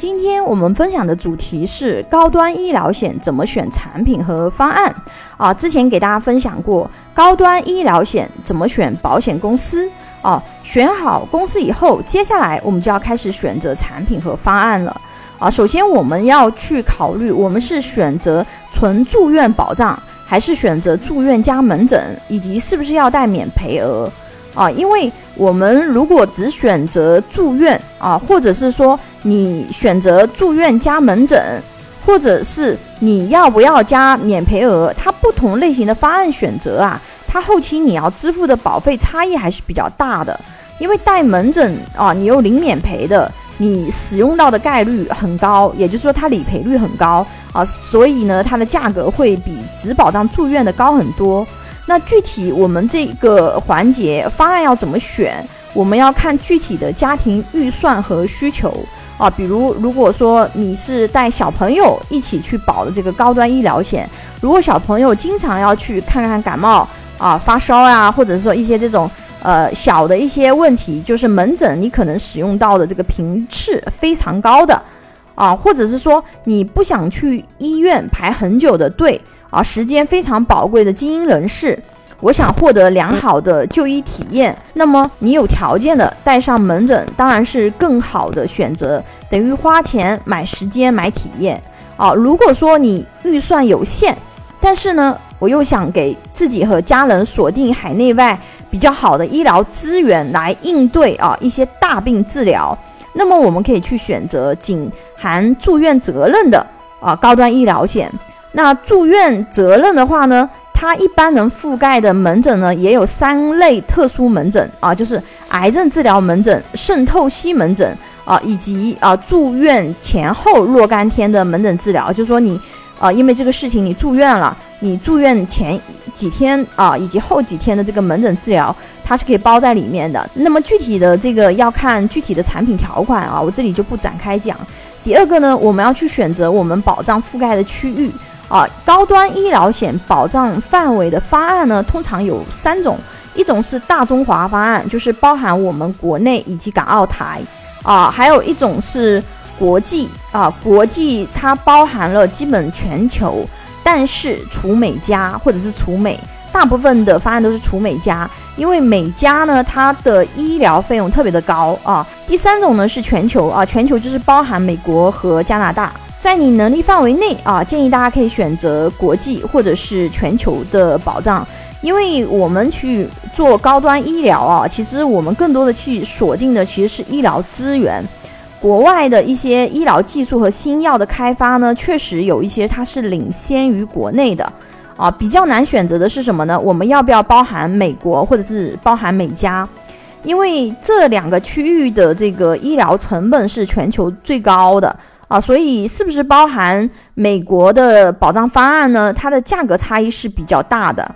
今天我们分享的主题是高端医疗险怎么选产品和方案啊。之前给大家分享过高端医疗险怎么选保险公司啊，选好公司以后，接下来我们就要开始选择产品和方案了啊。首先我们要去考虑，我们是选择纯住院保障，还是选择住院加门诊，以及是不是要带免赔额啊？因为我们如果只选择住院啊，或者是说。你选择住院加门诊，或者是你要不要加免赔额？它不同类型的方案选择啊，它后期你要支付的保费差异还是比较大的。因为带门诊啊，你有零免赔的，你使用到的概率很高，也就是说它理赔率很高啊，所以呢，它的价格会比只保障住院的高很多。那具体我们这个环节方案要怎么选？我们要看具体的家庭预算和需求。啊，比如如果说你是带小朋友一起去保的这个高端医疗险，如果小朋友经常要去看看感冒啊、发烧呀，或者是说一些这种呃小的一些问题，就是门诊你可能使用到的这个频次非常高的啊，或者是说你不想去医院排很久的队啊，时间非常宝贵的精英人士。我想获得良好的就医体验，那么你有条件的带上门诊，当然是更好的选择，等于花钱买时间买体验啊。如果说你预算有限，但是呢，我又想给自己和家人锁定海内外比较好的医疗资源来应对啊一些大病治疗，那么我们可以去选择仅含住院责任的啊高端医疗险。那住院责任的话呢？它一般能覆盖的门诊呢，也有三类特殊门诊啊，就是癌症治疗门诊、渗透析门诊啊，以及啊住院前后若干天的门诊治疗。就是说你啊，因为这个事情你住院了，你住院前几天啊，以及后几天的这个门诊治疗，它是可以包在里面的。那么具体的这个要看具体的产品条款啊，我这里就不展开讲。第二个呢，我们要去选择我们保障覆盖的区域。啊，高端医疗险保障范围的方案呢，通常有三种，一种是大中华方案，就是包含我们国内以及港澳台，啊，还有一种是国际啊，国际它包含了基本全球，但是除美加或者是除美，大部分的方案都是除美加，因为美加呢，它的医疗费用特别的高啊。第三种呢是全球啊，全球就是包含美国和加拿大。在你能力范围内啊，建议大家可以选择国际或者是全球的保障，因为我们去做高端医疗啊，其实我们更多的去锁定的其实是医疗资源。国外的一些医疗技术和新药的开发呢，确实有一些它是领先于国内的啊。比较难选择的是什么呢？我们要不要包含美国或者是包含美加？因为这两个区域的这个医疗成本是全球最高的。啊，所以是不是包含美国的保障方案呢？它的价格差异是比较大的，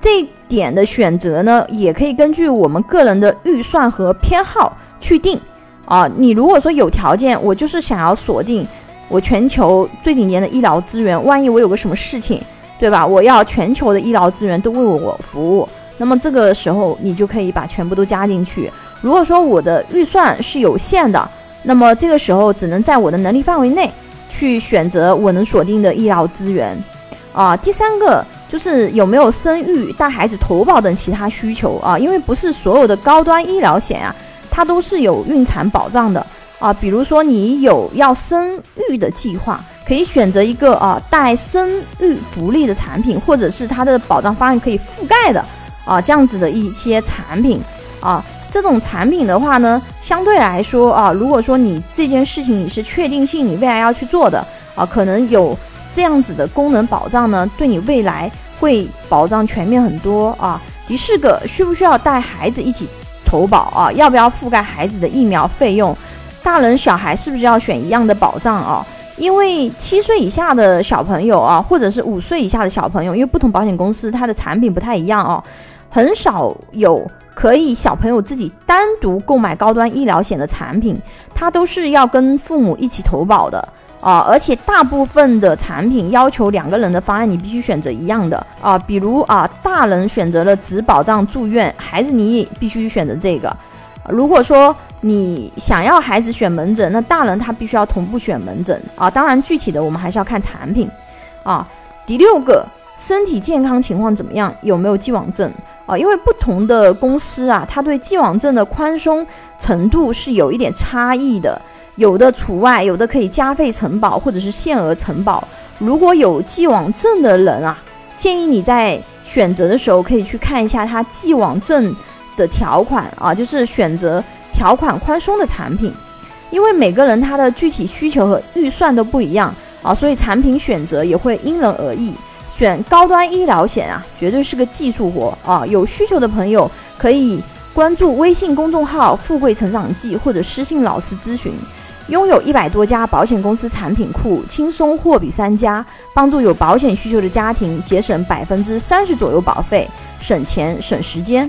这点的选择呢，也可以根据我们个人的预算和偏好去定。啊，你如果说有条件，我就是想要锁定我全球最顶尖的医疗资源，万一我有个什么事情，对吧？我要全球的医疗资源都为我服务，那么这个时候你就可以把全部都加进去。如果说我的预算是有限的，那么这个时候只能在我的能力范围内去选择我能锁定的医疗资源，啊，第三个就是有没有生育、带孩子投保等其他需求。啊，因为不是所有的高端医疗险啊，它都是有孕产保障的。啊，比如说你有要生育的计划，可以选择一个啊带生育福利的产品，或者是它的保障方案可以覆盖的啊这样子的一些产品。啊。这种产品的话呢，相对来说啊，如果说你这件事情你是确定性，你未来要去做的啊，可能有这样子的功能保障呢，对你未来会保障全面很多啊。第四个，需不需要带孩子一起投保啊？要不要覆盖孩子的疫苗费用？大人小孩是不是要选一样的保障啊？因为七岁以下的小朋友啊，或者是五岁以下的小朋友，因为不同保险公司它的产品不太一样啊，很少有。可以小朋友自己单独购买高端医疗险的产品，它都是要跟父母一起投保的啊，而且大部分的产品要求两个人的方案你必须选择一样的啊，比如啊，大人选择了只保障住院，孩子你也必须选择这个。如果说你想要孩子选门诊，那大人他必须要同步选门诊啊。当然，具体的我们还是要看产品啊。第六个，身体健康情况怎么样？有没有既往症啊？因为不同的公司啊，它对既往症的宽松程度是有一点差异的，有的除外，有的可以加费承保或者是限额承保。如果有既往症的人啊，建议你在选择的时候可以去看一下它既往症的条款啊，就是选择。条款宽松的产品，因为每个人他的具体需求和预算都不一样啊，所以产品选择也会因人而异。选高端医疗险啊，绝对是个技术活啊！有需求的朋友可以关注微信公众号“富贵成长记”或者私信老师咨询。拥有一百多家保险公司产品库，轻松货比三家，帮助有保险需求的家庭节省百分之三十左右保费，省钱省时间。